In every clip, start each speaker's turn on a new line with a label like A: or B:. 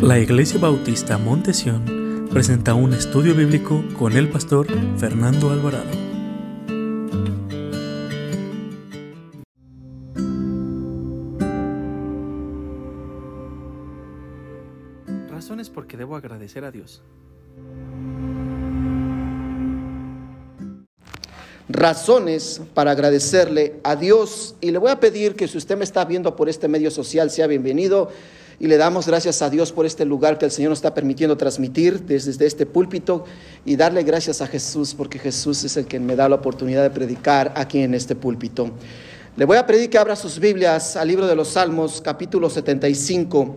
A: La Iglesia Bautista Montesión presenta un estudio bíblico con el pastor Fernando Alvarado. Razones por que debo agradecer a Dios.
B: razones para agradecerle a Dios. Y le voy a pedir que si usted me está viendo por este medio social, sea bienvenido. Y le damos gracias a Dios por este lugar que el Señor nos está permitiendo transmitir desde, este púlpito y darle gracias a Jesús porque Jesús es el que me da la oportunidad de predicar aquí en este púlpito. Le voy a pedir que abra sus Biblias al libro de los Salmos, capítulo 75.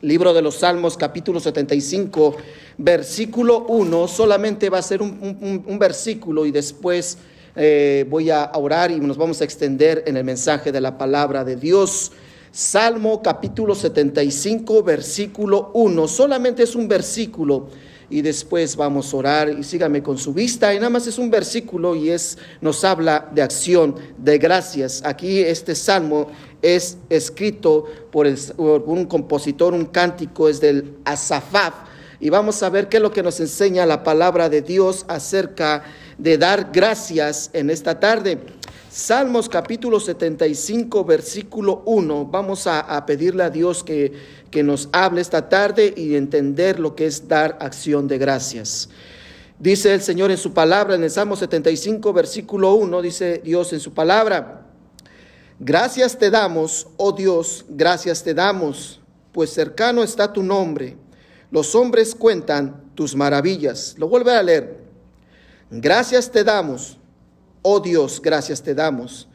B: Libro de los Salmos, capítulo 75, versículo 1. Solamente va a ser un, versículo y después eh, voy a orar y nos vamos a extender en el mensaje de la palabra de Dios. Salmo capítulo 75, versículo 1. Solamente es un versículo y después vamos a orar y sígame con su vista. Y nada más es un versículo y es, nos habla de acción, de gracias. Aquí este salmo es escrito por, por un compositor, un cántico, es del Asafaf. Y vamos a ver qué es lo que nos enseña la palabra de Dios acerca de dar gracias en esta tarde. Salmos capítulo 75, versículo 1. Vamos a, pedirle a Dios que, que nos hable esta tarde y entender lo que es dar acción de gracias. Dice el Señor en su palabra, en el Salmo 75, versículo 1, dice Dios en su palabra, gracias te damos, oh Dios, gracias te damos, pues cercano está tu nombre. Los hombres cuentan tus maravillas. Lo vuelve a leer. Gracias te damos, oh Dios, gracias te damos,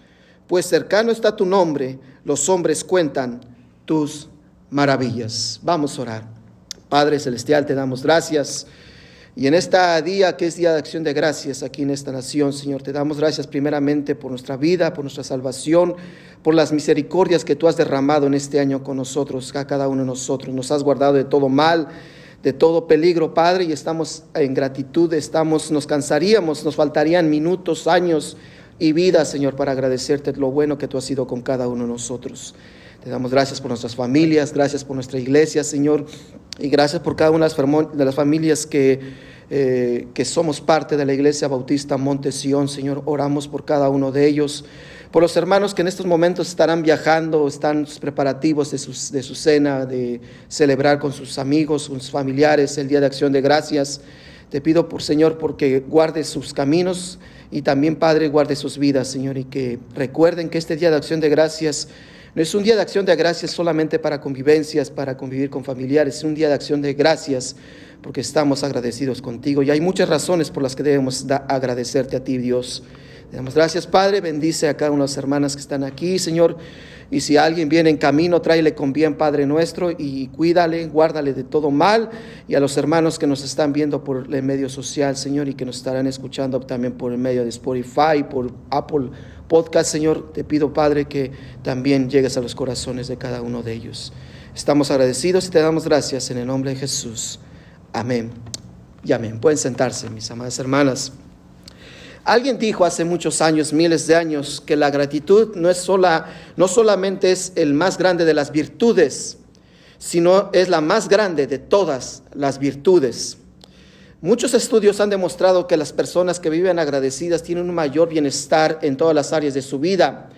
B: pues cercano está tu nombre, los hombres cuentan tus maravillas. Vamos a orar. Padre Celestial, te damos gracias. Y en este día que es día de acción de gracias aquí en esta nación, Señor, te damos gracias primeramente por nuestra vida, por nuestra salvación, por las misericordias que tú has derramado en este año con nosotros, a cada uno de nosotros. Nos has guardado de todo mal de todo peligro, Padre, y estamos en gratitud, estamos, nos cansaríamos, nos faltarían minutos, años y vida, Señor, para agradecerte lo bueno que tú has sido con cada uno de nosotros. Te damos gracias por nuestras familias, gracias por nuestra iglesia, Señor, y gracias por cada una de las familias que, eh, que somos parte de la iglesia bautista Monte Sion, Señor. Oramos por cada uno de ellos por los hermanos que en estos momentos estarán viajando, están preparativos de, su cena, de celebrar con sus amigos, sus familiares el Día de Acción de Gracias. Te pido por Señor porque guarde sus caminos y también Padre guarde sus vidas, Señor, y que recuerden que este Día de Acción de Gracias no es un día de acción de gracias solamente para convivencias, para convivir con familiares, es un día de acción de gracias porque estamos agradecidos contigo y hay muchas razones por las que debemos agradecerte a ti, Dios. Le damos gracias, Padre. Bendice a cada una de las hermanas que están aquí, Señor. Y si alguien viene en camino, tráele con bien, Padre nuestro, y cuídale, guárdale de todo mal. Y a los hermanos que nos están viendo por el medio social, Señor, y que nos estarán escuchando también por el medio de Spotify, por Apple Podcast, Señor, te pido, Padre, que también llegues a los corazones de cada uno de ellos. Estamos agradecidos y te damos gracias en el nombre de Jesús. Amén. Y amén. Pueden sentarse, mis amadas hermanas. Alguien dijo hace muchos años, miles de años, que la gratitud no es sola, no solamente es el más grande de las virtudes, sino es la más grande de todas las virtudes. Muchos estudios han demostrado que las personas que viven agradecidas tienen un mayor bienestar en todas las áreas de su vida.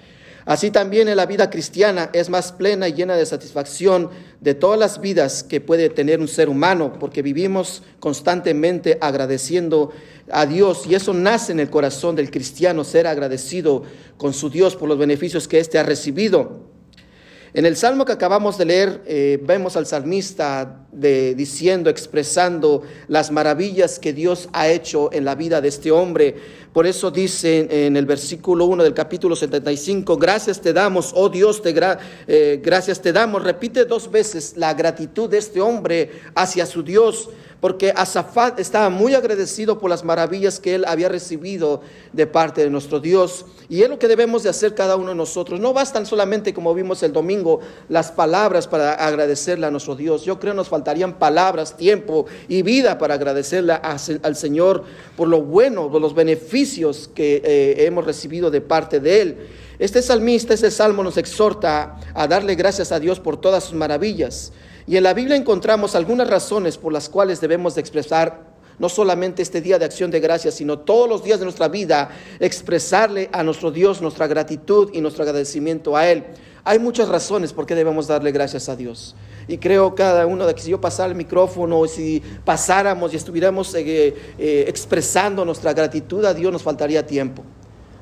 B: Así también en la vida cristiana es más plena y llena de satisfacción de todas las vidas que puede tener un ser humano, porque vivimos constantemente agradeciendo a Dios y eso nace en el corazón del cristiano, ser agradecido con su Dios por los beneficios que éste ha recibido. En el salmo que acabamos de leer, eh, vemos al salmista diciendo, expresando las maravillas que Dios ha hecho en la vida de este hombre. Por eso dice en el versículo 1 del capítulo 75, gracias te damos, oh Dios, te eh, gracias te damos. Repite dos veces la gratitud de este hombre hacia su Dios porque Asafat estaba muy agradecido por las maravillas que él había recibido de parte de nuestro Dios. Y es lo que debemos de hacer cada uno de nosotros. No bastan solamente, como vimos el domingo, las palabras para agradecerle a nuestro Dios. Yo creo nos faltarían palabras, tiempo y vida para agradecerle al Señor por lo bueno, por los beneficios que eh, hemos recibido de parte de Él. Este salmista, este salmo nos exhorta a darle gracias a Dios por todas sus maravillas. Y en la Biblia encontramos algunas razones por las cuales debemos de expresar no solamente este día de acción de gracias, sino todos los días de nuestra vida, expresarle a nuestro Dios nuestra gratitud y nuestro agradecimiento a Él. Hay muchas razones por qué debemos darle gracias a Dios. Y creo cada uno de que si yo pasara el micrófono, si pasáramos y estuviéramos eh, eh, expresando nuestra gratitud a Dios, nos faltaría tiempo.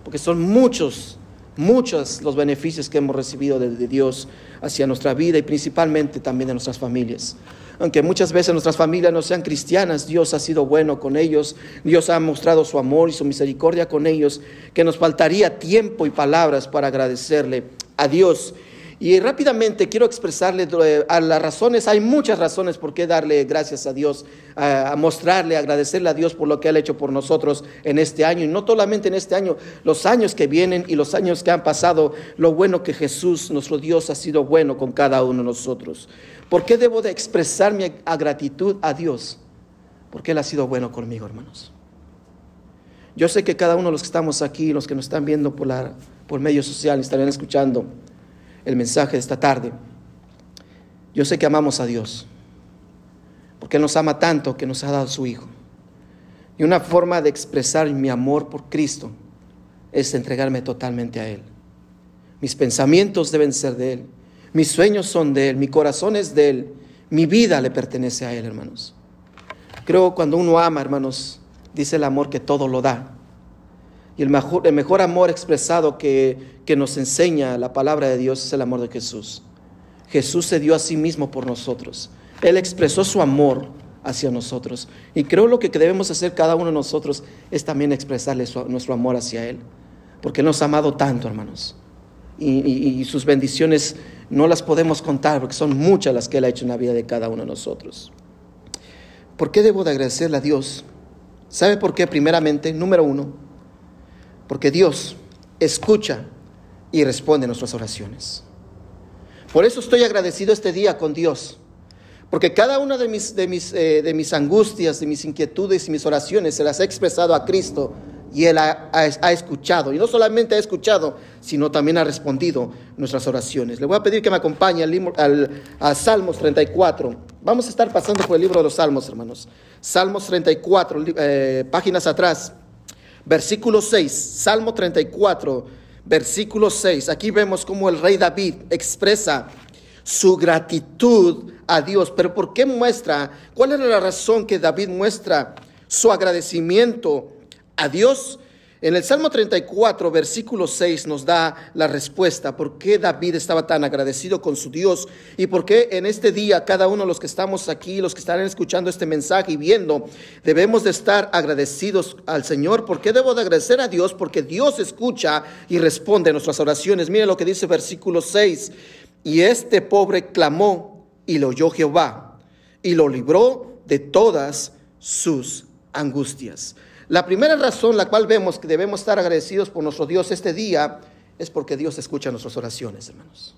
B: Porque son muchos, muchos los beneficios que hemos recibido de Dios hacia nuestra vida y principalmente también de nuestras familias. Aunque muchas veces nuestras familias no sean cristianas, Dios ha sido bueno con ellos, Dios ha mostrado su amor y su misericordia con ellos, que nos faltaría tiempo y palabras para agradecerle a Dios y rápidamente quiero expresarle a las razones, hay muchas razones por qué darle gracias a Dios, a, mostrarle, agradecerle a Dios por lo que ha hecho por nosotros en este año. Y no solamente en este año, los años que vienen y los años que han pasado, lo bueno que Jesús, nuestro Dios, ha sido bueno con cada uno de nosotros. ¿Por qué debo de expresar mi gratitud a Dios? Porque Él ha sido bueno conmigo, hermanos. Yo sé que cada uno de los que estamos aquí, los que nos están viendo por, la, por medio social, estarán escuchando el mensaje de esta tarde. Yo sé que amamos a Dios, porque Él nos ama tanto que nos ha dado su Hijo. Y una forma de expresar mi amor por Cristo es entregarme totalmente a Él. Mis pensamientos deben ser de Él, mis sueños son de Él, mi corazón es de Él, mi vida le pertenece a Él, hermanos. Creo cuando uno ama, hermanos, dice el amor que todo lo da. Y el mejor, el mejor amor expresado que, que nos enseña la palabra de Dios es el amor de Jesús. Jesús se dio a sí mismo por nosotros. Él expresó su amor hacia nosotros. Y creo lo que debemos hacer cada uno de nosotros es también expresarle nuestro amor hacia Él. Porque Él nos ha amado tanto, hermanos. Y, y, sus bendiciones no las podemos contar porque son muchas las que Él ha hecho en la vida de cada uno de nosotros. ¿Por qué debo de agradecerle a Dios? ¿Sabe por qué? Primeramente, número uno, porque Dios escucha y responde nuestras oraciones. Por eso estoy agradecido este día con Dios, porque cada una de mis, de mis, eh, de mis angustias, de mis inquietudes y mis oraciones se las he expresado a Cristo y Él ha, escuchado. Y no solamente ha escuchado, sino también ha respondido nuestras oraciones. Le voy a pedir que me acompañe al, a Salmos 34. Vamos a estar pasando por el libro de los Salmos, hermanos. Salmos 34, eh, páginas atrás. Versículo 6, Salmo 34, versículo 6. Aquí vemos cómo el rey David expresa su gratitud a Dios. Pero ¿por qué muestra? ¿Cuál es la razón que David muestra su agradecimiento a Dios? En el Salmo 34, versículo 6 nos da la respuesta por qué David estaba tan agradecido con su Dios y por qué en este día cada uno de los que estamos aquí, los que están escuchando este mensaje y viendo, debemos de estar agradecidos al Señor. ¿Por qué debo de agradecer a Dios? Porque Dios escucha y responde a nuestras oraciones. Mire lo que dice versículo 6. Y este pobre clamó y lo oyó Jehová y lo libró de todas sus angustias. La primera razón la cual vemos que debemos estar agradecidos por nuestro Dios este día es porque Dios escucha nuestras oraciones, hermanos.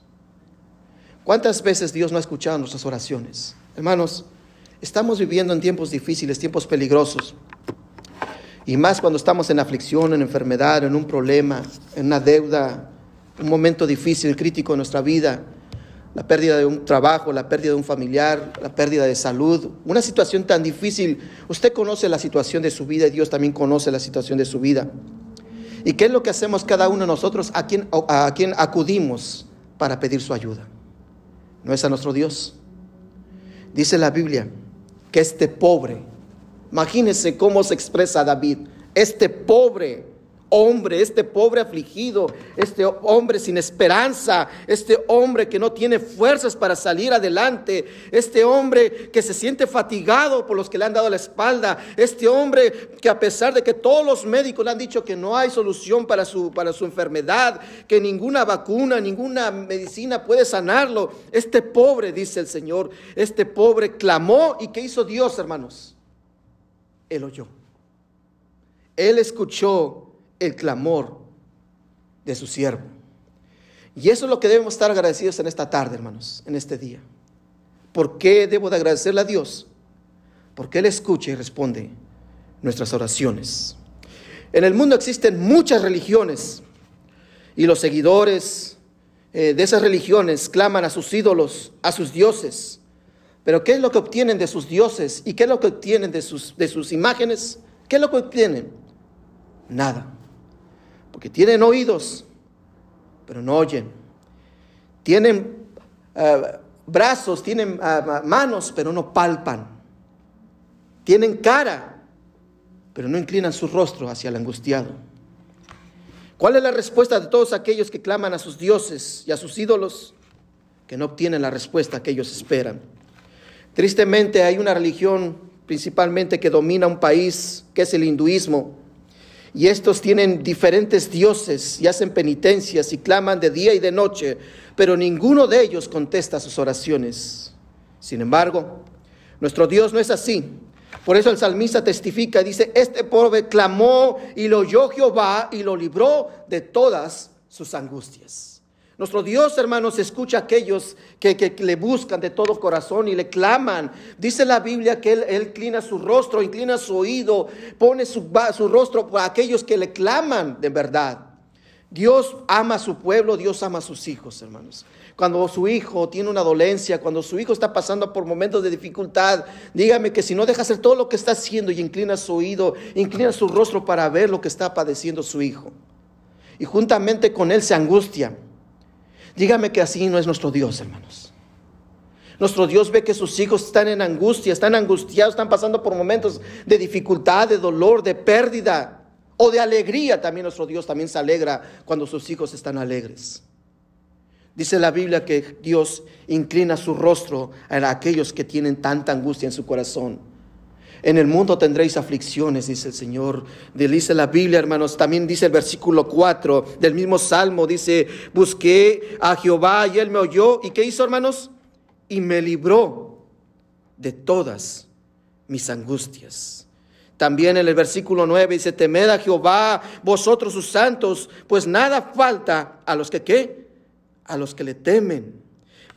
B: ¿Cuántas veces Dios no ha escuchado nuestras oraciones? Hermanos, estamos viviendo en tiempos difíciles, tiempos peligrosos. Y más cuando estamos en aflicción, en enfermedad, en un problema, en una deuda, un momento difícil, crítico en nuestra vida la pérdida de un trabajo, la pérdida de un familiar, la pérdida de salud, una situación tan difícil. Usted conoce la situación de su vida y Dios también conoce la situación de su vida. ¿Y qué es lo que hacemos cada uno de nosotros? ¿A quién, a quién acudimos para pedir su ayuda? ¿No es a nuestro Dios? Dice la Biblia que este pobre, imagínense cómo se expresa David, este pobre hombre, este pobre afligido, este hombre sin esperanza, este hombre que no tiene fuerzas para salir adelante, este hombre que se siente fatigado por los que le han dado la espalda, este hombre que a pesar de que todos los médicos le han dicho que no hay solución para su, para su enfermedad, que ninguna vacuna, ninguna medicina puede sanarlo, este pobre, dice el Señor, este pobre clamó y ¿qué hizo Dios, hermanos? Él oyó. Él escuchó el clamor de su siervo. Y eso es lo que debemos estar agradecidos en esta tarde, hermanos, en este día. ¿Por qué debo de agradecerle a Dios? Porque Él escucha y responde nuestras oraciones. En el mundo existen muchas religiones y los seguidores eh, de esas religiones claman a sus ídolos, a sus dioses, Pero ¿qué es lo que obtienen de sus dioses? ¿Y qué es lo que obtienen de sus, de sus imágenes? ¿Qué es lo que obtienen? Nada. Porque tienen oídos, pero no oyen. Tienen eh, brazos, tienen eh, manos, pero no palpan. Tienen cara, pero no inclinan su rostro hacia el angustiado. ¿Cuál es la respuesta de todos aquellos que claman a sus dioses y a sus ídolos? Que no obtienen la respuesta que ellos esperan. Tristemente hay una religión principalmente que domina un país, que es el hinduismo, y estos tienen diferentes dioses y hacen penitencias y claman de día y de noche, pero ninguno de ellos contesta sus oraciones. Sin embargo, nuestro Dios no es así. Por eso el salmista testifica, dice, este pobre clamó y lo oyó Jehová y lo libró de todas sus angustias. Nuestro Dios, hermanos, escucha a aquellos que, le buscan de todo corazón y le claman. Dice la Biblia que Él, inclina su rostro, inclina su oído, pone su, su rostro para aquellos que le claman de verdad. Dios ama a su pueblo, Dios ama a sus hijos, hermanos. Cuando su hijo tiene una dolencia, cuando su hijo está pasando por momentos de dificultad, dígame que si no deja hacer todo lo que está haciendo y inclina su oído, inclina su rostro para ver lo que está padeciendo su hijo. Y juntamente con él se angustia Dígame que así no es nuestro Dios, hermanos. Nuestro Dios ve que sus hijos están en angustia, están angustiados, están pasando por momentos de dificultad, de dolor, de pérdida o de alegría. También nuestro Dios también se alegra cuando sus hijos están alegres. Dice la Biblia que Dios inclina su rostro a aquellos que tienen tanta angustia en su corazón. En el mundo tendréis aflicciones, dice el Señor. Dice la Biblia, hermanos. También dice el versículo 4 del mismo Salmo. Dice, busqué a Jehová y él me oyó. ¿Y qué hizo, hermanos? Y me libró de todas mis angustias. También en el versículo 9 dice, temed a Jehová, vosotros sus santos, pues nada falta a los que qué? A los que le temen.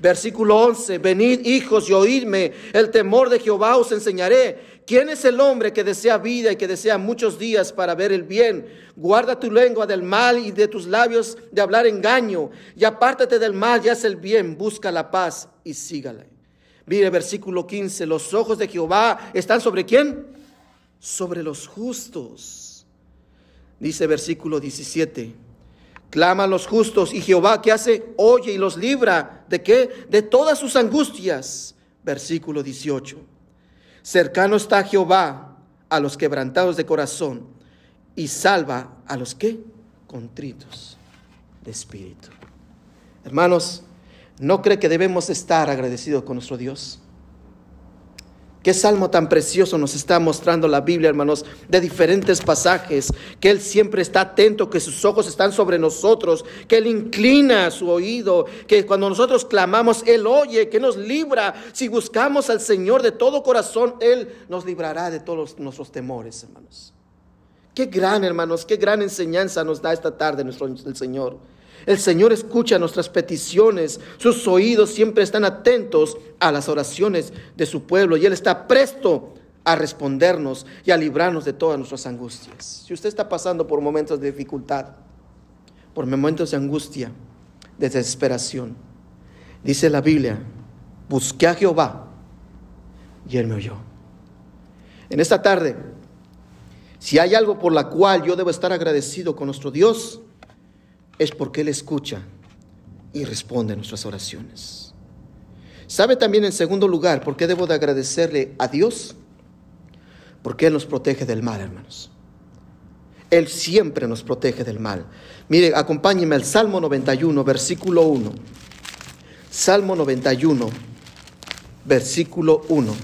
B: Versículo 11, venid hijos y oídme, el temor de Jehová os enseñaré ¿Quién es el hombre que desea vida y que desea muchos días para ver el bien? Guarda tu lengua del mal y de tus labios de hablar engaño. Y apártate del mal y haz el bien. Busca la paz y sígala. Mire versículo 15. Los ojos de Jehová están sobre quién? Sobre los justos. Dice versículo 17. Claman los justos y Jehová, ¿qué hace? Oye y los libra. ¿De qué? De todas sus angustias. Versículo 18. Cercano está Jehová a los quebrantados de corazón y salva a los que contritos de espíritu. Hermanos, ¿no cree que debemos estar agradecidos con nuestro Dios? Qué salmo tan precioso nos está mostrando la Biblia, hermanos, de diferentes pasajes, que Él siempre está atento, que sus ojos están sobre nosotros, que Él inclina su oído, que cuando nosotros clamamos, Él oye, que nos libra. Si buscamos al Señor de todo corazón, Él nos librará de todos nuestros temores, hermanos. Qué gran, hermanos, qué gran enseñanza nos da esta tarde nuestro, el Señor. El Señor escucha nuestras peticiones, sus oídos siempre están atentos a las oraciones de su pueblo y Él está presto a respondernos y a librarnos de todas nuestras angustias. Si usted está pasando por momentos de dificultad, por momentos de angustia, de desesperación, dice la Biblia, busqué a Jehová y Él me oyó. En esta tarde, si hay algo por la cual yo debo estar agradecido con nuestro Dios, es porque Él escucha y responde a nuestras oraciones. ¿Sabe también en segundo lugar por qué debo de agradecerle a Dios? Porque Él nos protege del mal, hermanos. Él siempre nos protege del mal. Mire, acompáñeme al Salmo 91, versículo 1. Salmo 91, versículo 1.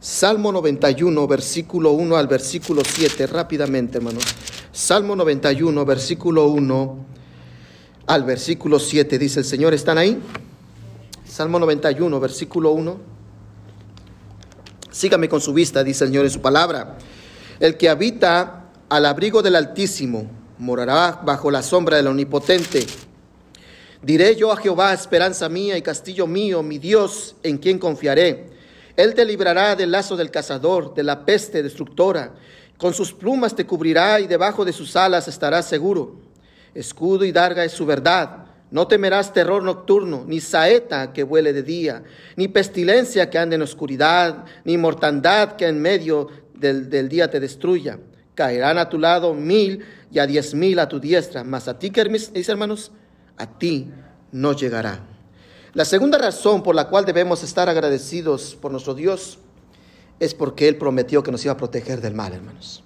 B: Salmo 91, versículo 1 al versículo 7, rápidamente, hermanos. Salmo 91, versículo 1 al versículo 7, dice el Señor, ¿están ahí? Salmo 91, versículo 1. Sígame con su vista, dice el Señor en su palabra. El que habita al abrigo del Altísimo morará bajo la sombra del Omnipotente. Diré yo a Jehová, esperanza mía y castillo mío, mi Dios, en quien confiaré. Él te librará del lazo del cazador, de la peste destructora. Con sus plumas te cubrirá y debajo de sus alas estarás seguro. Escudo y darga es su verdad. No temerás terror nocturno, ni saeta que vuele de día, ni pestilencia que ande en oscuridad, ni mortandad que en medio del, día te destruya. Caerán a tu lado mil y a diez mil a tu diestra, mas a ti, mis hermanos, a ti no llegará. La segunda razón por la cual debemos estar agradecidos por nuestro Dios es porque Él prometió que nos iba a proteger del mal, hermanos.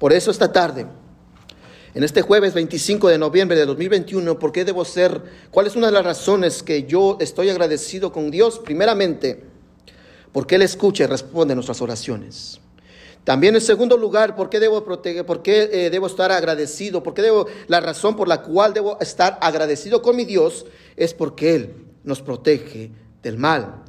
B: Por eso esta tarde, en este jueves 25 de noviembre de 2021, ¿por qué debo ser? ¿Cuál es una de las razones que yo estoy agradecido con Dios? Primeramente, porque Él escucha y responde nuestras oraciones. También en segundo lugar, ¿por qué debo proteger? ¿Por qué eh, debo estar agradecido? ¿Por qué debo la razón por la cual debo estar agradecido con mi Dios es porque Él nos protege del mal.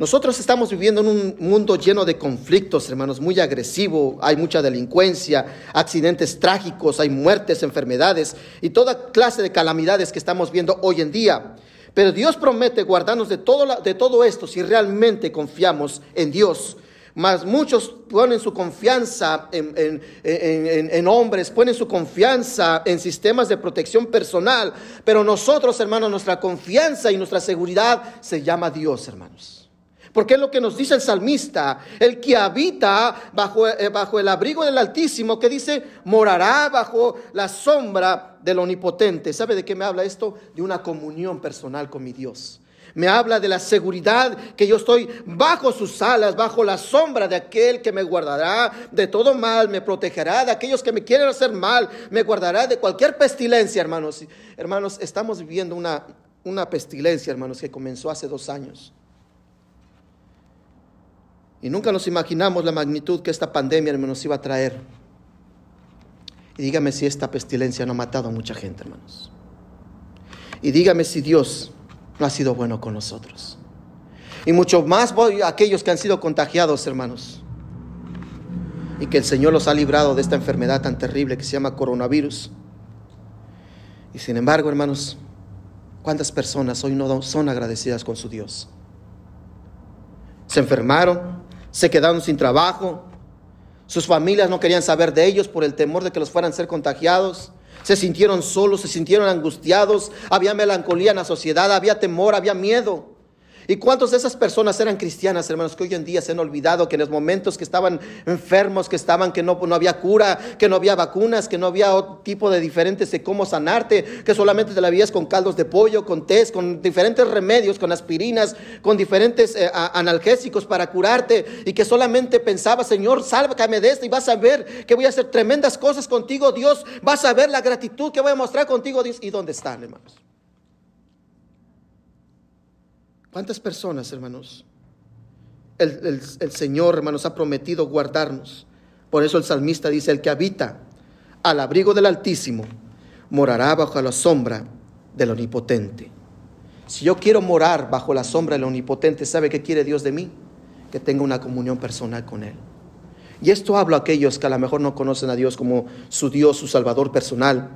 B: Nosotros estamos viviendo en un mundo lleno de conflictos, hermanos, muy agresivo. Hay mucha delincuencia, accidentes trágicos, hay muertes, enfermedades y toda clase de calamidades que estamos viendo hoy en día. Pero Dios promete guardarnos de todo, esto si realmente confiamos en Dios. Mas muchos ponen su confianza en, en, hombres, ponen su confianza en sistemas de protección personal. Pero nosotros, hermanos, nuestra confianza y nuestra seguridad se llama Dios, hermanos. Porque es lo que nos dice el salmista, el que habita bajo, eh, bajo, el abrigo del Altísimo, que dice, morará bajo la sombra del Omnipotente. ¿Sabe de qué me habla esto? De una comunión personal con mi Dios. Me habla de la seguridad que yo estoy bajo sus alas, bajo la sombra de aquel que me guardará de todo mal, me protegerá de aquellos que me quieren hacer mal, me guardará de cualquier pestilencia, hermanos. Hermanos, estamos viviendo una, una pestilencia, hermanos, que comenzó hace dos años. Y nunca nos imaginamos la magnitud que esta pandemia, nos iba a traer. Y dígame si esta pestilencia no ha matado a mucha gente, hermanos. Y dígame si Dios no ha sido bueno con nosotros. Y mucho más aquellos que han sido contagiados, hermanos. Y que el Señor los ha librado de esta enfermedad tan terrible que se llama coronavirus. Y sin embargo, hermanos, ¿cuántas personas hoy no son agradecidas con su Dios? Se enfermaron, se quedaron sin trabajo, sus familias no querían saber de ellos por el temor de que los fueran a ser contagiados. Se sintieron solos, se sintieron angustiados, había melancolía en la sociedad, había temor, había miedo. ¿Y cuántas de esas personas eran cristianas, hermanos, que hoy en día se han olvidado que en los momentos que estaban enfermos, que estaban, que no, no había cura, que no había vacunas, que no había otro tipo de diferentes de cómo sanarte, que solamente te la vías con caldos de pollo, con test, con diferentes remedios, con aspirinas, con diferentes eh, analgésicos para curarte y que solamente pensaba, Señor, sálvame de esto y vas a ver que voy a hacer tremendas cosas contigo, Dios, vas a ver la gratitud que voy a mostrar contigo, Dios. ¿Y dónde están, hermanos? ¿Cuántas personas, hermanos? El, Señor, hermanos, ha prometido guardarnos. Por eso el salmista dice, el que habita al abrigo del Altísimo, morará bajo la sombra del Omnipotente. Si yo quiero morar bajo la sombra del Omnipotente, ¿sabe qué quiere Dios de mí? Que tenga una comunión personal con Él. Y esto hablo a aquellos que a lo mejor no conocen a Dios como su Dios, su Salvador personal.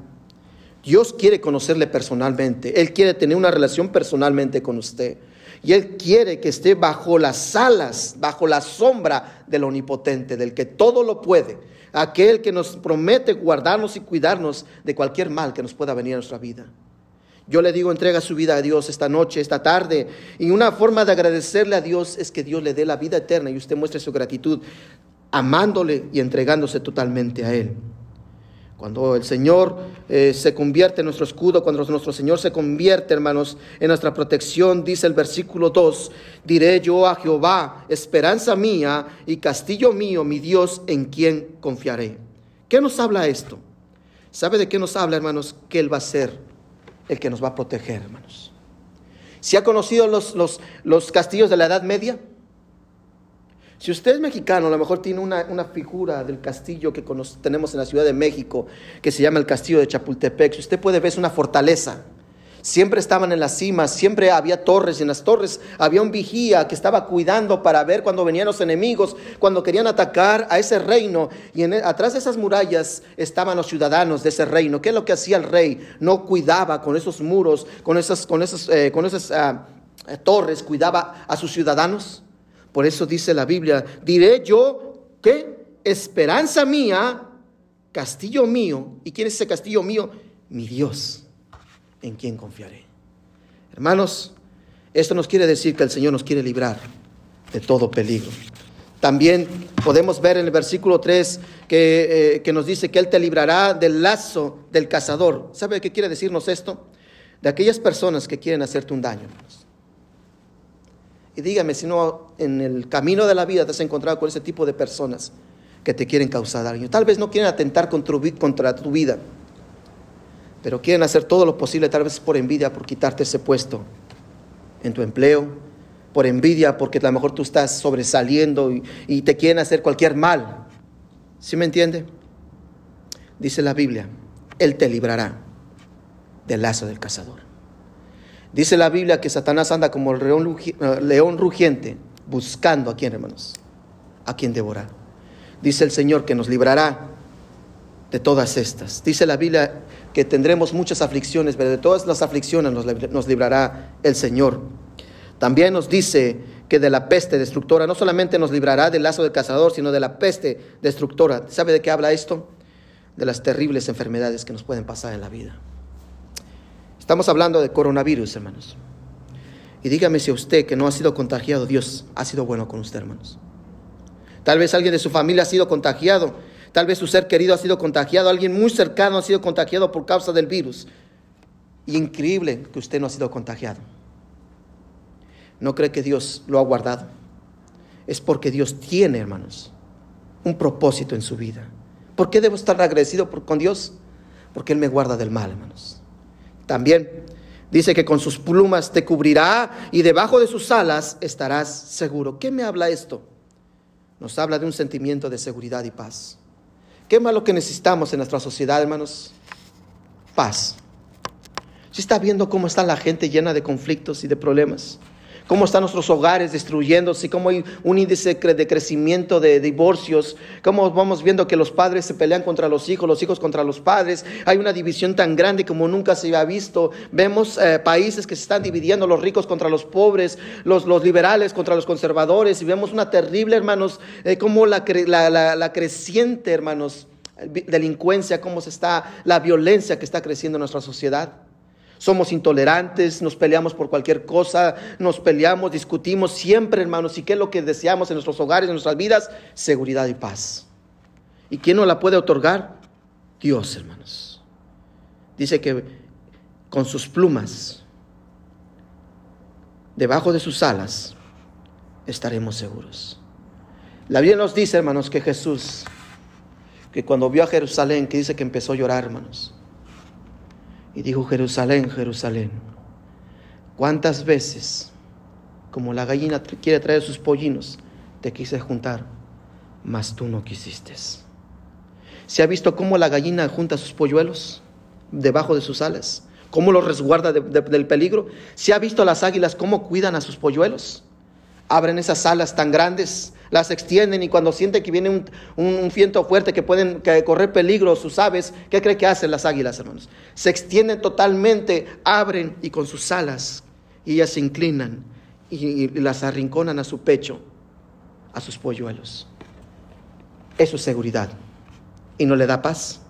B: Dios quiere conocerle personalmente. Él quiere tener una relación personalmente con usted. Y Él quiere que esté bajo las alas, bajo la sombra del Omnipotente, del que todo lo puede. Aquel que nos promete guardarnos y cuidarnos de cualquier mal que nos pueda venir a nuestra vida. Yo le digo, entrega su vida a Dios esta noche, esta tarde. Y una forma de agradecerle a Dios es que Dios le dé la vida eterna y usted muestre su gratitud amándole y entregándose totalmente a Él. Cuando el Señor eh, se convierte en nuestro escudo, cuando nuestro Señor se convierte, hermanos, en nuestra protección, dice el versículo 2, diré yo a Jehová, esperanza mía y castillo mío, mi Dios, en quien confiaré. ¿Qué nos habla esto? ¿Sabe de qué nos habla, hermanos? Que Él va a ser el que nos va a proteger, hermanos. ¿Se ha conocido los, los, los castillos de la Edad Media? Si usted es mexicano, a lo mejor tiene una, figura del castillo que tenemos en la Ciudad de México, que se llama el Castillo de Chapultepec. Si usted puede ver, es una fortaleza. Siempre estaban en las cimas, siempre había torres y en las torres había un vigía que estaba cuidando para ver cuando venían los enemigos, cuando querían atacar a ese reino. Y en, atrás de esas murallas estaban los ciudadanos de ese reino. ¿Qué es lo que hacía el rey? No cuidaba con esos muros, con esas, con esas, eh, con esas ah, torres, cuidaba a sus ciudadanos. Por eso dice la Biblia, diré yo que esperanza mía, castillo mío. ¿Y quién es ese castillo mío? Mi Dios, en quien confiaré. Hermanos, esto nos quiere decir que el Señor nos quiere librar de todo peligro. También podemos ver en el versículo 3 que, eh, que, nos dice que Él te librará del lazo del cazador. ¿Sabe qué quiere decirnos esto? De aquellas personas que quieren hacerte un daño. Hermanos. Y dígame si no en el camino de la vida te has encontrado con ese tipo de personas que te quieren causar daño. Tal vez no quieren atentar contra tu vida, pero quieren hacer todo lo posible, tal vez por envidia, por quitarte ese puesto en tu empleo, por envidia, porque a lo mejor tú estás sobresaliendo y, te quieren hacer cualquier mal. ¿Sí me entiende? Dice la Biblia, Él te librará del lazo del cazador. Dice la Biblia que Satanás anda como el león, eh, león rugiente, buscando a quién, hermanos, a quien devorar. Dice el Señor que nos librará de todas estas. Dice la Biblia que tendremos muchas aflicciones, pero de todas las aflicciones nos librará el Señor. También nos dice que de la peste destructora, no solamente nos librará del lazo del cazador, sino de la peste destructora. ¿Sabe de qué habla esto? De las terribles enfermedades que nos pueden pasar en la vida. Estamos hablando de coronavirus, hermanos. Y dígame si usted que no ha sido contagiado, Dios ha sido bueno con usted, hermanos. Tal vez alguien de su familia ha sido contagiado. Tal vez su ser querido ha sido contagiado. Alguien muy cercano ha sido contagiado por causa del virus. Y increíble que usted no ha sido contagiado no cree que Dios lo ha guardado. Es porque Dios tiene, hermanos, un propósito en su vida. ¿Por qué debo estar agradecido con Dios? Porque Él me guarda del mal, hermanos. También dice que con sus plumas te cubrirá y debajo de sus alas estarás seguro. ¿Qué me habla esto? Nos habla de un sentimiento de seguridad y paz. ¿Qué más lo que necesitamos en nuestra sociedad, hermanos? Paz. Si está viendo cómo está la gente llena de conflictos y de problemas cómo están nuestros hogares destruyéndose, cómo hay un índice de crecimiento de divorcios, cómo vamos viendo que los padres se pelean contra los hijos, los hijos contra los padres, hay una división tan grande como nunca se había visto, vemos eh, países que se están dividiendo, los ricos contra los pobres, los, los liberales contra los conservadores, y vemos una terrible, hermanos, eh, como la, la, la creciente, hermanos, delincuencia, cómo se está, la violencia que está creciendo en nuestra sociedad. Somos intolerantes, nos peleamos por cualquier cosa, nos peleamos, discutimos siempre, hermanos. ¿Y qué es lo que deseamos en nuestros hogares, en nuestras vidas? Seguridad y paz. ¿Y quién nos la puede otorgar? Dios, hermanos. Dice que con sus plumas, debajo de sus alas, estaremos seguros. La Biblia nos dice, hermanos, que Jesús, que cuando vio a Jerusalén, que dice que empezó a llorar, hermanos y dijo, Jerusalén, Jerusalén, ¿cuántas veces, como la gallina quiere traer sus pollinos, te quise juntar, mas tú no quisiste? ¿Se ha visto cómo la gallina junta sus polluelos debajo de sus alas? ¿Cómo los resguarda del peligro? ¿Se ha visto las águilas cómo cuidan a sus polluelos? Abren esas alas tan grandes las extienden y cuando sienten que viene un, un, viento fuerte que pueden correr peligro sus aves, ¿qué cree que hacen las águilas, hermanos? Se extienden totalmente, abren y con sus alas y ellas se inclinan y, las arrinconan a su pecho, a sus polluelos. Eso es seguridad y no le da paz.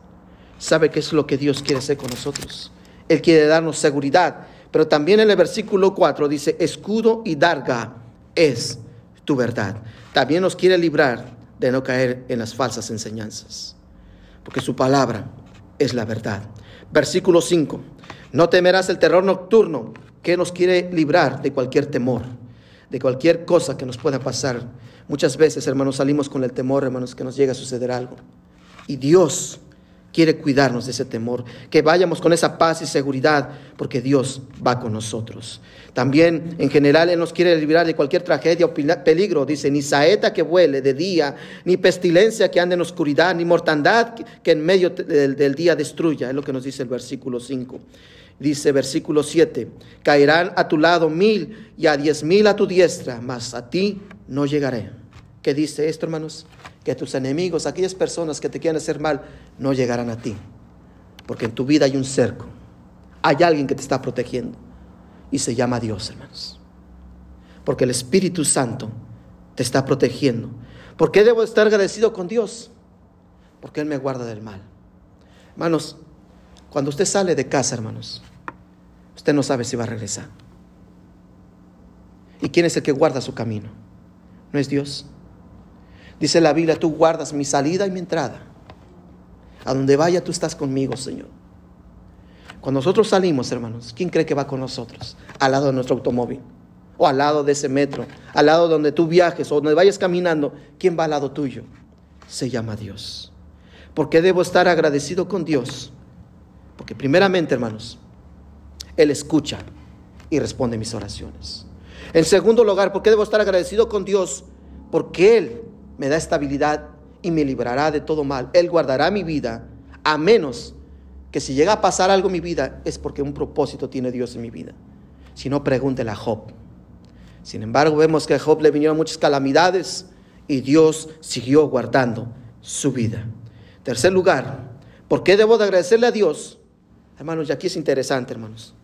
B: ¿Sabe qué es lo que Dios quiere hacer con nosotros? Él quiere darnos seguridad, pero también en el versículo 4 dice, escudo y darga es tu verdad también nos quiere librar de no caer en las falsas enseñanzas, porque su palabra es la verdad. Versículo 5, no temerás el terror nocturno que nos quiere librar de cualquier temor, de cualquier cosa que nos pueda pasar. Muchas veces, hermanos, salimos con el temor, hermanos, que nos llegue a suceder algo. Y Dios quiere cuidarnos de ese temor, que vayamos con esa paz y seguridad, porque Dios va con nosotros. También, en general, Él nos quiere librar de cualquier tragedia o peligro. Dice, ni saeta que vuele de día, ni pestilencia que ande en oscuridad, ni mortandad que en medio del, día destruya. Es lo que nos dice el versículo 5. Dice versículo 7, caerán a tu lado mil y a diez mil a tu diestra, mas a ti no llegaré. ¿Qué dice esto, hermanos? Que tus enemigos, aquellas personas que te quieren hacer mal, no llegarán a ti. Porque en tu vida hay un cerco. Hay alguien que te está protegiendo. Y se llama Dios, hermanos. Porque el Espíritu Santo te está protegiendo. ¿Por qué debo estar agradecido con Dios? Porque Él me guarda del mal. Hermanos, cuando usted sale de casa, hermanos, usted no sabe si va a regresar. ¿Y quién es el que guarda su camino? ¿No es Dios? Dice la Biblia, tú guardas mi salida y mi entrada. A donde vaya tú estás conmigo, Señor. Cuando nosotros salimos, hermanos, ¿quién cree que va con nosotros? Al lado de nuestro automóvil, o al lado de ese metro, al lado donde tú viajes, o donde vayas caminando, ¿quién va al lado tuyo? Se llama Dios. ¿Por qué debo estar agradecido con Dios? Porque primeramente, hermanos, Él escucha y responde mis oraciones. En segundo lugar, ¿por qué debo estar agradecido con Dios? Porque Él me da estabilidad y me librará de todo mal. Él guardará mi vida, a menos que si llega a pasar algo en mi vida, es porque un propósito tiene Dios en mi vida. Si no, pregúntele a Job. Sin embargo, vemos que a Job le vinieron muchas calamidades y Dios siguió guardando su vida. Tercer lugar, ¿por qué debo de agradecerle a Dios? Hermanos, y aquí es interesante, hermanos.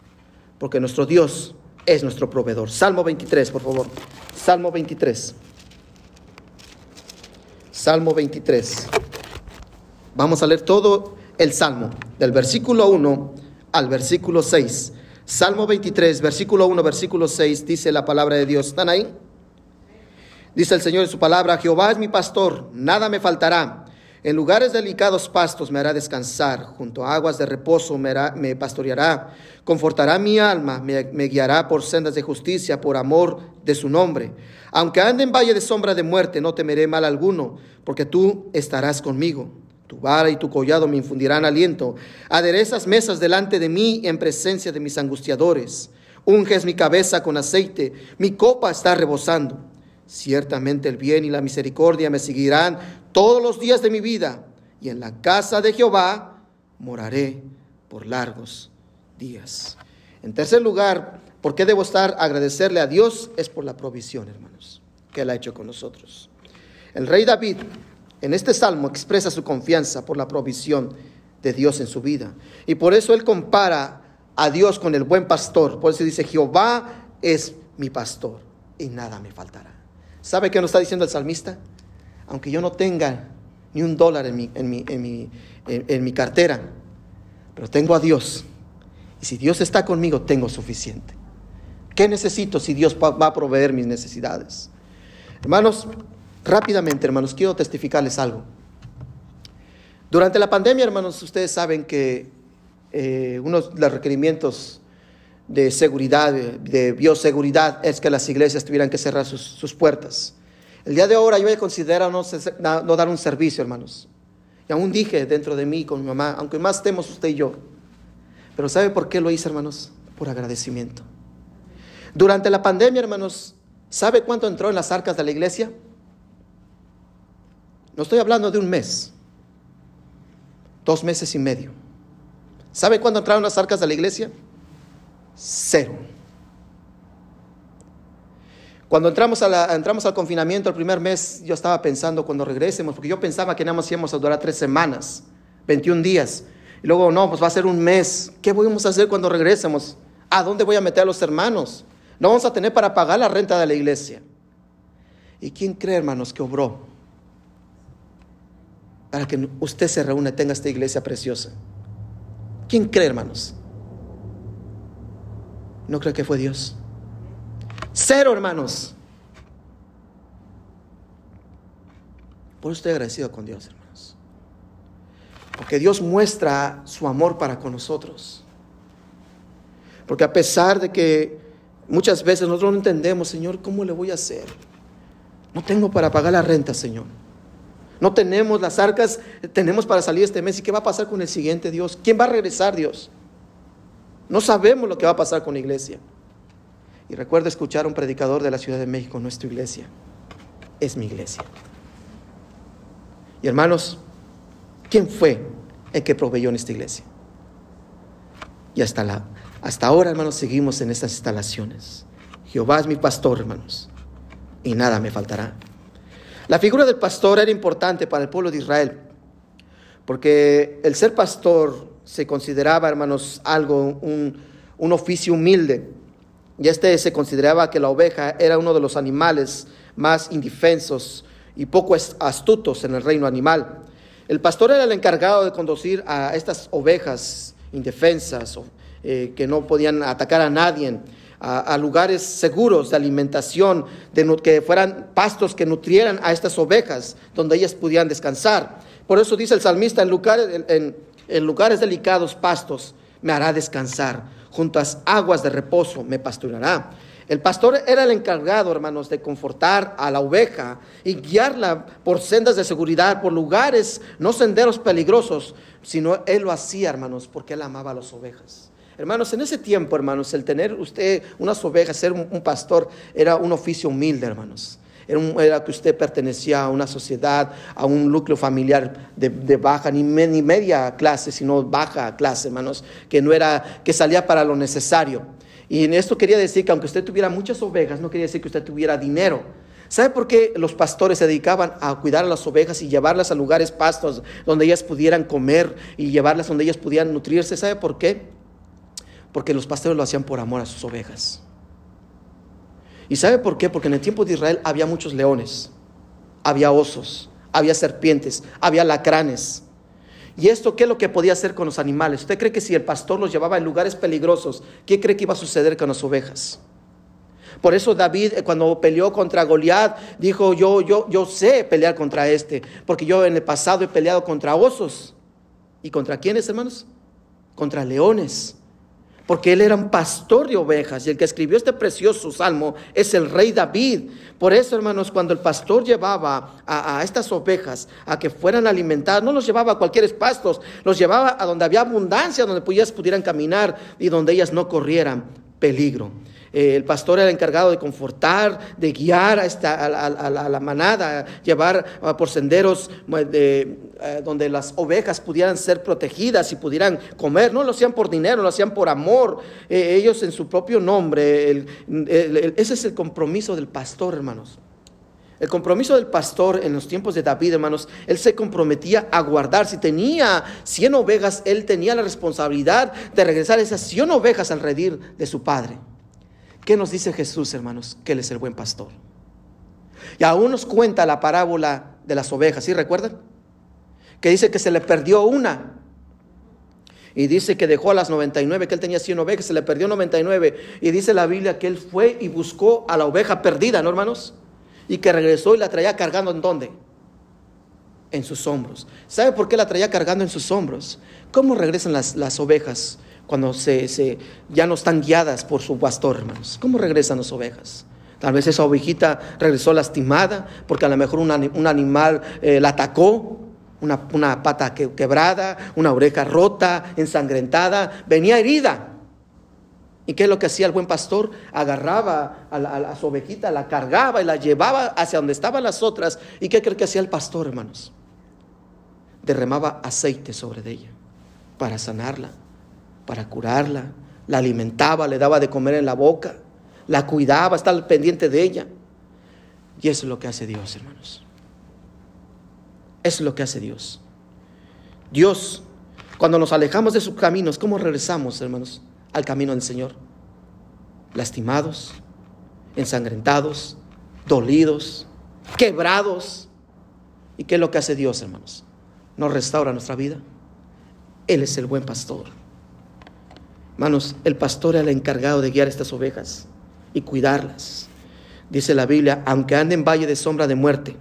B: Porque nuestro Dios es nuestro proveedor. Salmo 23, por favor. Salmo 23. Salmo 23. Vamos a leer todo el Salmo, del versículo 1 al versículo 6. Salmo 23, versículo 1, versículo 6, dice la palabra de Dios. ¿Están ahí? Dice el Señor en su palabra, Jehová es mi pastor, nada me faltará. En lugares delicados pastos me hará descansar, junto a aguas de reposo me, pastoreará, confortará mi alma, me, me, guiará por sendas de justicia, por amor de su nombre. Aunque ande en valle de sombra de muerte, no temeré mal alguno, porque tú estarás conmigo. Tu vara y tu collado me infundirán aliento. Aderezas mesas delante de mí en presencia de mis angustiadores. Unges mi cabeza con aceite, mi copa está rebosando. Ciertamente el bien y la misericordia me seguirán todos los días de mi vida, y en la casa de Jehová moraré por largos días. En tercer lugar, ¿por qué debo estar agradecerle a Dios? Es por la provisión, hermanos, que Él ha hecho con nosotros. El rey David en este salmo expresa su confianza por la provisión de Dios en su vida. Y por eso él compara a Dios con el buen pastor. Por eso dice, Jehová es mi pastor y nada me faltará. ¿Sabe qué nos está diciendo el salmista? Aunque yo no tenga ni un dólar en mi, en mi, cartera, pero tengo a Dios. Y si Dios está conmigo, tengo suficiente. ¿Qué necesito si Dios va a proveer mis necesidades? Hermanos, rápidamente, hermanos, quiero testificarles algo. Durante la pandemia, hermanos, ustedes saben que eh, uno de los requerimientos de seguridad, de bioseguridad, es que las iglesias tuvieran que cerrar sus, puertas. El día de ahora yo he considerado no, no, dar un servicio, hermanos. Y aún dije dentro de mí con mi mamá, aunque más estemos usted y yo. Pero ¿sabe por qué lo hice, hermanos? Por agradecimiento. Durante la pandemia, hermanos, ¿sabe cuánto entró en las arcas de la iglesia? No estoy hablando de un mes, dos meses y medio. ¿Sabe cuándo entraron las arcas de la iglesia? Cero. Cuando entramos, al confinamiento el primer mes, yo estaba pensando cuando regresemos, porque yo pensaba que nada más íbamos a durar tres semanas, 21 días. Y luego, no, pues va a ser un mes. ¿Qué vamos a hacer cuando regresemos? ¿A dónde voy a meter a los hermanos? No vamos a tener para pagar la renta de la iglesia. ¿Y quién cree, hermanos, que obró? Para que usted se reúna y tenga esta iglesia preciosa. ¿Quién cree, hermanos? No creo que fue Dios. Cero, hermanos. Por eso estoy agradecido con Dios, hermanos. Porque Dios muestra su amor para con nosotros. Porque a pesar de que muchas veces nosotros no entendemos, Señor, ¿cómo le voy a hacer? No tengo para pagar la renta, Señor. No tenemos las arcas, tenemos para salir este mes. ¿Y qué va a pasar con el siguiente Dios? ¿Quién va a regresar, Dios? No sabemos lo que va a pasar con la iglesia. Y recuerdo escuchar a un predicador de la Ciudad de México, nuestra iglesia. Es mi iglesia. Y hermanos, ¿quién fue el que proveyó en esta iglesia? Y hasta, la, hasta ahora, hermanos, seguimos en estas instalaciones. Jehová es mi pastor, hermanos, y nada me faltará. La figura del pastor era importante para el pueblo de Israel, porque el ser pastor se consideraba, hermanos, algo, un, oficio humilde. Y este se consideraba que la oveja era uno de los animales más indefensos y poco astutos en el reino animal. El pastor era el encargado de conducir a estas ovejas indefensas, eh, que no podían atacar a nadie, a, lugares seguros de alimentación, de, que fueran pastos que nutrieran a estas ovejas, donde ellas pudieran descansar. Por eso dice el salmista, en lugares, delicados pastos me hará descansar, junto a aguas de reposo me pastoreará. El pastor era el encargado, hermanos, de confortar a la oveja y guiarla por sendas de seguridad, por lugares, no senderos peligrosos, sino él lo hacía, hermanos, porque él amaba a las ovejas. Hermanos, en ese tiempo, hermanos, el tener usted unas ovejas, ser un, pastor, era un oficio humilde, hermanos. Era, que usted pertenecía a una sociedad, a un núcleo familiar de, baja, ni, ni, media clase, sino baja clase, hermanos, que no era, que salía para lo necesario. Y en esto quería decir que aunque usted tuviera muchas ovejas, no quería decir que usted tuviera dinero. ¿Sabe por qué los pastores se dedicaban a cuidar a las ovejas y llevarlas a lugares pastos donde ellas pudieran comer y llevarlas donde ellas pudieran nutrirse? ¿Sabe por qué? Porque los pastores lo hacían por amor a sus ovejas. ¿Y sabe por qué? Porque en el tiempo de Israel había muchos leones, había osos, había serpientes, había lacranes. ¿Y esto qué es lo que podía hacer con los animales? ¿Usted cree que si el pastor los llevaba en lugares peligrosos, qué cree que iba a suceder con las ovejas? Por eso David eh, cuando peleó contra Goliat dijo, yo, yo, yo sé pelear contra este, porque yo en el pasado he peleado contra osos. ¿Y contra quiénes, hermanos? Contra leones porque él era un pastor de ovejas y el que escribió este precioso salmo es el rey David. Por eso, hermanos, cuando el pastor llevaba a, estas ovejas a que fueran alimentadas, no los llevaba a cualquier pastos, los llevaba a donde había abundancia, donde ellas pudieran caminar y donde ellas no corrieran peligro. Eh, el pastor era encargado de confortar, de guiar a, esta, a, la manada, llevar ah, por senderos eh, donde las ovejas pudieran ser protegidas y pudieran comer. No lo hacían por dinero, lo hacían por amor. Eh, ellos en su propio nombre. ese es el compromiso del pastor, hermanos. El compromiso del pastor en los tiempos de David, hermanos, él se comprometía a guardar. Si tenía 100 ovejas, él tenía la responsabilidad de regresar esas 100 ovejas al redir de su padre. ¿Qué nos dice Jesús, hermanos? Que Él es el buen pastor. Y aún nos cuenta la parábola de las ovejas, ¿sí recuerdan? Que dice que se le perdió una. Y dice que dejó a las 99, que él tenía 100 ovejas, se le perdió 99. Y dice la Biblia que él fue y buscó a la oveja perdida, ¿no, hermanos? Y que regresó y la traía cargando en dónde? En sus hombros. ¿Sabe por qué la traía cargando en sus hombros? ¿Cómo regresan las, las ovejas? Cuando se, ya no están guiadas por su pastor, hermanos? ¿Cómo regresan las ovejas? Tal vez esa ovejita regresó lastimada porque a lo mejor un, animal eh, la atacó, una, una pata quebrada, una oreja rota, ensangrentada, venía herida. ¿Y qué es lo que hacía el buen pastor? Agarraba a, la, a, su ovejita, la cargaba y la llevaba hacia donde estaban las otras. ¿Y qué cree que hacía el pastor, hermanos? Derramaba aceite sobre ella para sanarla para curarla, la alimentaba, le daba de comer en la boca, la cuidaba, estaba pendiente de ella. Y eso es lo que hace Dios, hermanos. Eso es lo que hace Dios. Dios, cuando nos alejamos de sus caminos, ¿cómo regresamos, hermanos, al camino del Señor? Lastimados, ensangrentados, dolidos, quebrados. ¿Y qué es lo que hace Dios, hermanos? Nos restaura nuestra vida. Él es el buen pastor. Hermanos, el pastor era el encargado de guiar estas ovejas y cuidarlas. Dice la Biblia, aunque ande en valle de sombra de muerte,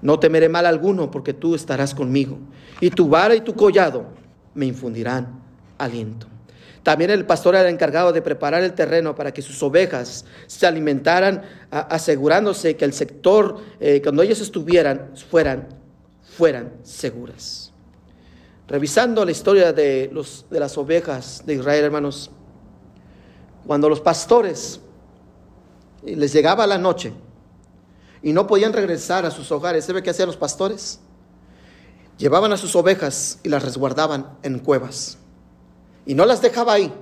B: no temeré mal alguno porque tú estarás conmigo. Y tu vara y tu collado me infundirán aliento. También el pastor era el encargado de preparar el terreno para que sus ovejas se alimentaran, asegurándose que el sector, eh, cuando ellas estuvieran, fueran, fueran seguras. Revisando la historia de, los, de las ovejas de Israel, hermanos, cuando los pastores les llegaba la noche y no podían regresar a sus hogares, ¿sabe qué hacían los pastores? Llevaban a sus ovejas y las resguardaban en cuevas. Y no las dejaba ahí,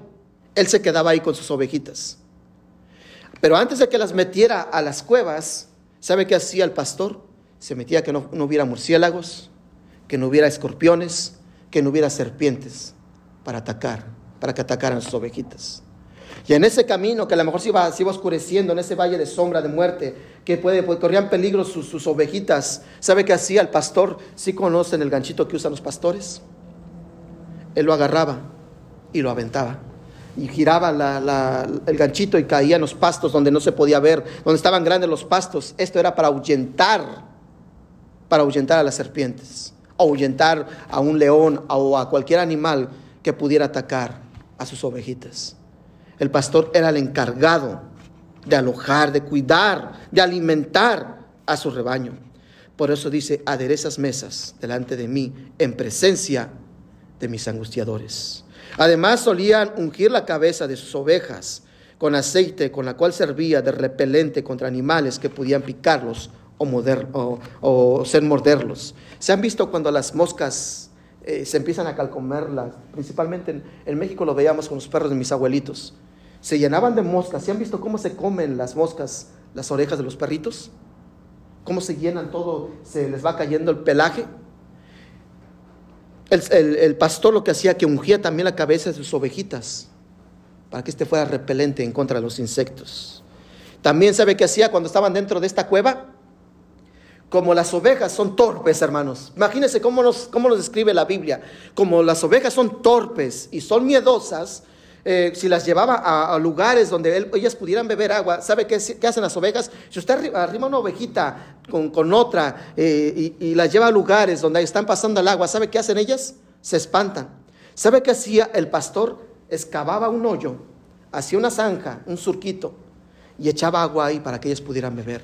B: él se quedaba ahí con sus ovejitas. Pero antes de que las metiera a las cuevas, ¿sabe qué hacía el pastor? Se metía que no, no hubiera murciélagos, que no hubiera escorpiones, que no hubiera serpientes para atacar, para que atacaran sus ovejitas. Y en ese camino que a lo mejor se iba, iba oscureciendo, en ese valle de sombra de muerte, que puede, pues, corrían peligro sus, sus, ovejitas, ¿sabe qué hacía el pastor? ¿Sí conocen el ganchito que usan los pastores? Él lo agarraba y lo aventaba. y giraba el ganchito y caía en los pastos donde no se podía ver, donde estaban grandes los pastos. Esto era para ahuyentar, para ahuyentar a las serpientes, ahuyentar a un león o a cualquier animal que pudiera atacar a sus ovejitas. El pastor era el encargado de alojar, de cuidar, de alimentar a su rebaño. Por eso dice, aderezas mesas delante de mí en presencia de mis angustiadores. Además solían ungir la cabeza de sus ovejas con aceite con la cual servía de repelente contra animales que podían picarlos o, o, ser morderlos. Se han visto cuando las moscas eh, se empiezan a calcomerlas, principalmente en, en, México lo veíamos con los perros de mis abuelitos. Se llenaban de moscas. ¿Se han visto cómo se comen las moscas las orejas de los perritos? ¿Cómo se llenan todo? Se les va cayendo el pelaje. El, pastor lo que hacía que ungía también la cabeza de sus ovejitas para que éste fuera repelente en contra de los insectos. También sabe qué hacía cuando estaban dentro de esta cueva. Como las ovejas son torpes, hermanos. Imagínense cómo nos, cómo nos describe la Biblia. Como las ovejas son torpes y son miedosas, eh, si las llevaba a, lugares donde ellas pudieran beber agua, ¿sabe qué, hacen las ovejas? Si usted arrima una ovejita con, otra eh, y, las lleva a lugares donde están pasando el agua, ¿sabe qué hacen ellas? Se espantan. ¿Sabe qué hacía el pastor? Excavaba un hoyo, hacía una zanja, un surquito, y echaba agua ahí para que ellas pudieran beber.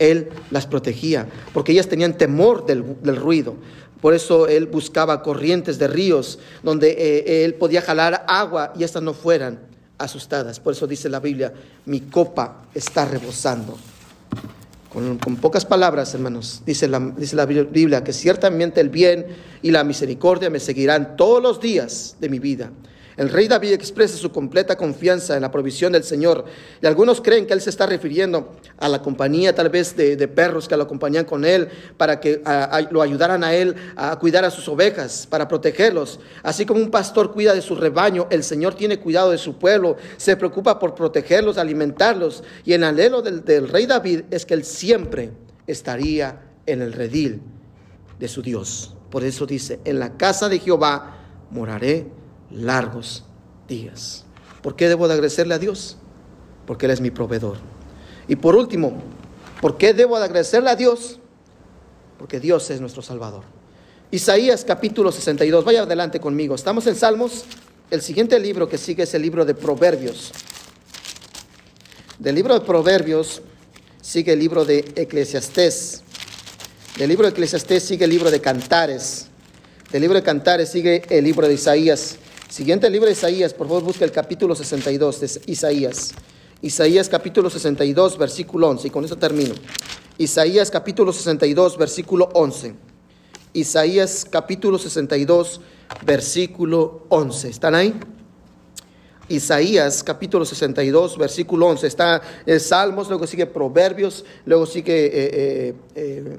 B: Él las protegía, porque ellas tenían temor del ruido. Por eso él buscaba corrientes de ríos donde eh, él podía jalar agua y estas no fueran asustadas. Por eso dice la Biblia, mi copa está rebosando. Con, pocas palabras, hermanos, dice la, dice la Biblia que ciertamente el bien y la misericordia me seguirán todos los días de mi vida el rey David expresa su completa confianza en la provisión del Señor. Y algunos creen que él se está refiriendo a la compañía tal vez de, perros que lo acompañan con él para que lo ayudaran a él a cuidar a sus ovejas, para protegerlos. Así como un pastor cuida de su rebaño, el Señor tiene cuidado de su pueblo, se preocupa por protegerlos, alimentarlos. Y el anhelo del, del rey David es que él siempre estaría en el redil de su Dios. Por eso dice, en la casa de Jehová moraré largos días. ¿Por qué debo de agradecerle a Dios? Porque Él es mi proveedor. Y por último, ¿por qué debo de agradecerle a Dios? Porque Dios es nuestro Salvador. Isaías capítulo 62, vaya adelante conmigo. Estamos en Salmos. El siguiente libro que sigue es el libro de Proverbios. Del libro de Proverbios sigue el libro de Eclesiastés. Del libro de Eclesiastés sigue el libro de Cantares. Del libro de Cantares sigue el libro de Isaías. Siguiente libro de Isaías, por favor busca el capítulo 62 de Isaías. Isaías capítulo 62, versículo 11, y con eso termino. Isaías capítulo 62, versículo 11. Isaías capítulo 62, versículo 11. ¿Están ahí? Isaías capítulo 62, versículo 11. Está el Salmos, luego sigue Proverbios, luego sigue eh, eh, eh,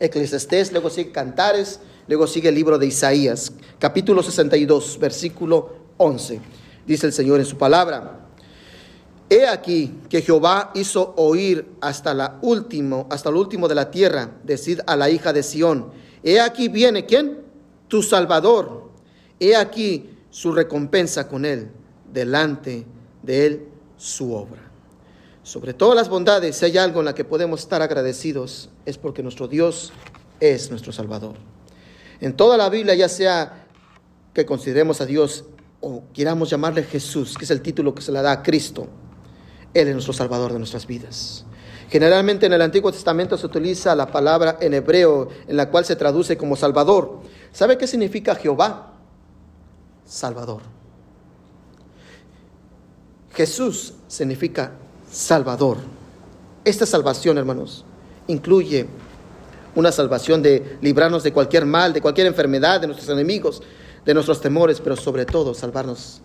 B: Eclesiastés, luego sigue Cantares, Luego sigue el libro de Isaías, capítulo 62, versículo 11. Dice el Señor en su palabra. He aquí que Jehová hizo oír hasta, la último, hasta el último de la tierra, decid a la hija de Sión, he aquí viene, ¿quién? Tu Salvador. He aquí su recompensa con él, delante de él su obra. Sobre todas las bondades, si hay algo en la que podemos estar agradecidos, es porque nuestro Dios es nuestro Salvador. En toda la Biblia, ya sea que consideremos a Dios o queramos llamarle Jesús, que es el título que se le da a Cristo, Él es nuestro Salvador de nuestras vidas. Generalmente en el Antiguo Testamento se utiliza la palabra en hebreo en la cual se traduce como Salvador. ¿Sabe qué significa Jehová? Salvador. Jesús significa Salvador. Esta salvación, hermanos, incluye una salvación de librarnos de cualquier mal, de cualquier enfermedad, de nuestros enemigos, de nuestros temores, pero sobre todo salvarnos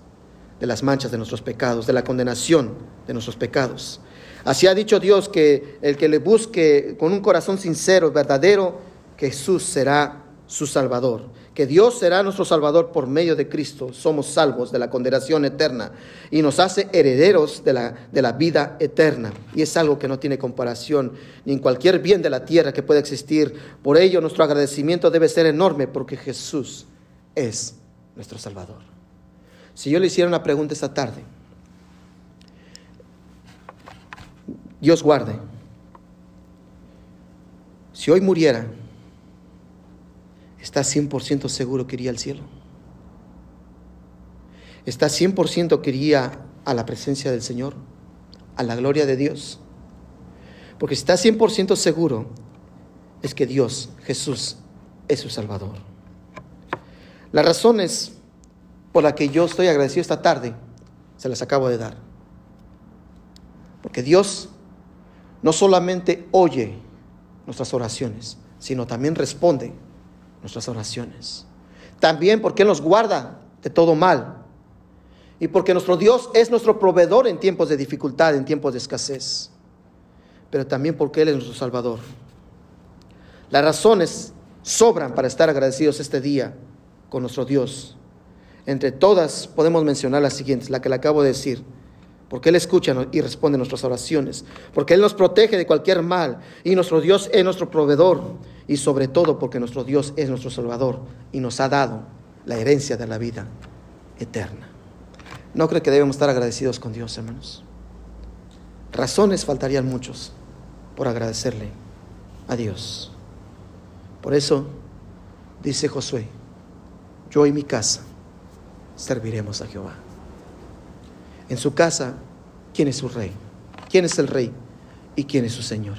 B: de las manchas de nuestros pecados, de la condenación de nuestros pecados. Así ha dicho Dios que el que le busque con un corazón sincero, verdadero, Jesús será su Salvador que Dios será nuestro Salvador por medio de Cristo, somos salvos de la condenación eterna y nos hace herederos de la, de la vida eterna. Y es algo que no tiene comparación ni en cualquier bien de la tierra que pueda existir. Por ello nuestro agradecimiento debe ser enorme porque Jesús es nuestro Salvador. Si yo le hiciera una pregunta esta tarde, Dios guarde, si hoy muriera, ¿está 100% seguro que iría al cielo? ¿Está 100% que iría a la presencia del Señor? ¿A la gloria de Dios? Porque si está 100% seguro, es que Dios, Jesús, es su Salvador. Las razones por las que yo estoy agradecido esta tarde, se las acabo de dar. Porque Dios no solamente oye nuestras oraciones, sino también responde nuestras oraciones. También porque Él nos guarda de todo mal. Y porque nuestro Dios es nuestro proveedor en tiempos de dificultad, en tiempos de escasez. Pero también porque Él es nuestro Salvador. Las razones sobran para estar agradecidos este día con nuestro Dios. Entre todas podemos mencionar las siguientes, la que le acabo de decir. Porque Él escucha y responde nuestras oraciones. Porque Él nos protege de cualquier mal. Y nuestro Dios es nuestro proveedor. Y sobre todo porque nuestro Dios es nuestro Salvador. Y nos ha dado la herencia de la vida eterna. No creo que debemos estar agradecidos con Dios, hermanos. Razones faltarían muchos por agradecerle a Dios. Por eso dice Josué, yo y mi casa serviremos a Jehová. En su casa, ¿quién es su rey? ¿Quién es el rey? ¿Y quién es su Señor?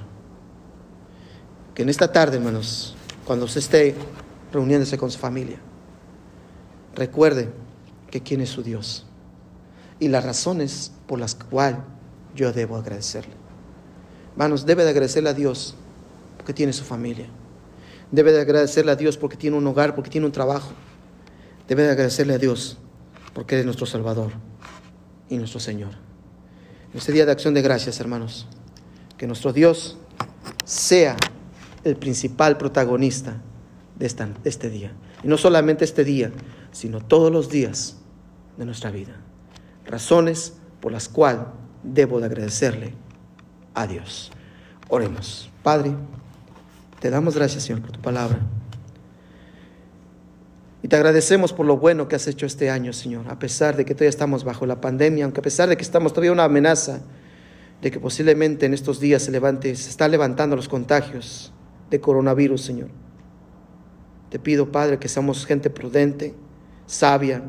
B: Que en esta tarde, hermanos, cuando usted esté reuniéndose con su familia, recuerde que quién es su Dios y las razones por las cuales yo debo agradecerle. Hermanos, debe de agradecerle a Dios porque tiene su familia. Debe de agradecerle a Dios porque tiene un hogar, porque tiene un trabajo. Debe de agradecerle a Dios porque es nuestro Salvador y nuestro Señor. En este día de acción de gracias, hermanos, que nuestro Dios sea el principal protagonista de, esta, este día. Y no solamente este día, sino todos los días de nuestra vida. Razones por las cuales debo de agradecerle a Dios. Oremos. Padre, te damos gracias, Señor, por tu palabra. Y te agradecemos por lo bueno que has hecho este año, Señor, a pesar de que todavía estamos bajo la pandemia, aunque a pesar de que estamos todavía una amenaza de que posiblemente en estos días se levante, se están levantando los contagios de coronavirus, Señor. Te pido, Padre, que seamos gente prudente, sabia,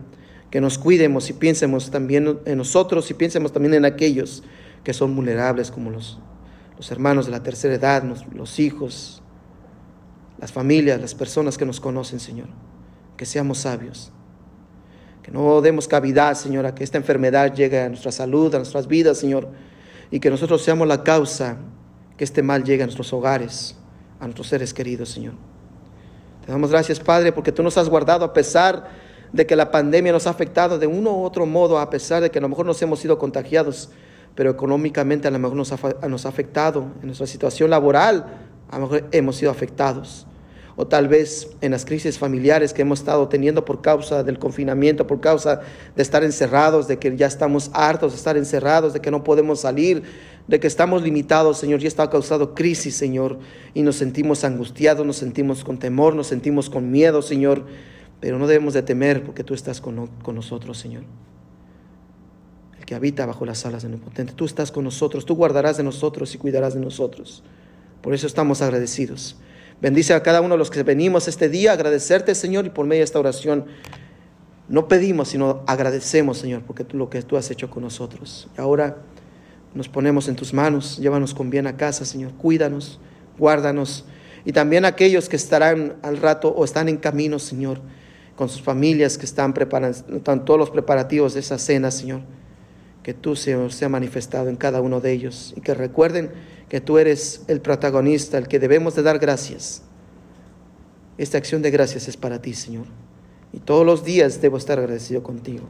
B: que nos cuidemos y piensemos también en nosotros y piensemos también en aquellos que son vulnerables, como los, los hermanos de la tercera edad, los hijos, las familias, las personas que nos conocen, Señor. Que seamos sabios. Que no demos cavidad, Señor, a que esta enfermedad llegue a nuestra salud, a nuestras vidas, Señor. Y que nosotros seamos la causa que este mal llegue a nuestros hogares, a nuestros seres queridos, Señor. Te damos gracias, Padre, porque tú nos has guardado a pesar de que la pandemia nos ha afectado de uno u otro modo, a pesar de que a lo mejor nos hemos sido contagiados, pero económicamente a lo mejor nos ha, nos ha afectado, en nuestra situación laboral a lo mejor hemos sido afectados o tal vez en las crisis familiares que hemos estado teniendo por causa del confinamiento, por causa de estar encerrados, de que ya estamos hartos de estar encerrados, de que no podemos salir, de que estamos limitados, Señor, ya está causado crisis, Señor, y nos sentimos angustiados, nos sentimos con temor, nos sentimos con miedo, Señor, pero no debemos de temer porque tú estás con, con nosotros, Señor. El que habita bajo las alas del Omnipotente, tú estás con nosotros, tú guardarás de nosotros y cuidarás de nosotros. Por eso estamos agradecidos. Bendice a cada uno de los que venimos este día, agradecerte, Señor, y por medio de esta oración no pedimos, sino agradecemos, Señor, porque tú, lo que tú has hecho con nosotros. Y ahora nos ponemos en tus manos, llévanos con bien a casa, Señor, cuídanos, guárdanos. Y también aquellos que estarán al rato o están en camino, Señor, con sus familias que están preparando, están todos los preparativos de esa cena, Señor. Que tú, Señor, sea manifestado en cada uno de ellos y que recuerden que tú eres el protagonista, el que debemos de dar gracias. Esta acción de gracias es para ti, Señor. Y todos los días debo estar agradecido contigo.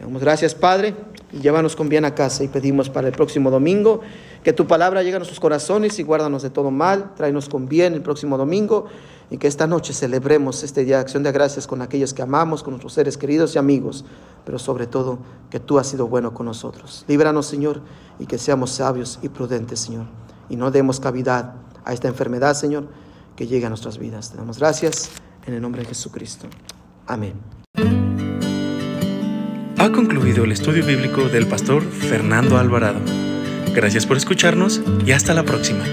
B: Damos gracias, Padre, y llévanos con bien a casa y pedimos para el próximo domingo que tu palabra llegue a nuestros corazones y guárdanos de todo mal, tráenos con bien el próximo domingo y que esta noche celebremos este día de acción de gracias con aquellos que amamos, con nuestros seres queridos y amigos, pero sobre todo que tú has sido bueno con nosotros. Líbranos, Señor, y que seamos sabios y prudentes, Señor, y no demos cavidad a esta enfermedad, Señor, que llegue a nuestras vidas. Te damos gracias en el nombre de Jesucristo. Amén.
A: Ha concluido el estudio bíblico del pastor Fernando Alvarado. Gracias por escucharnos y hasta la próxima.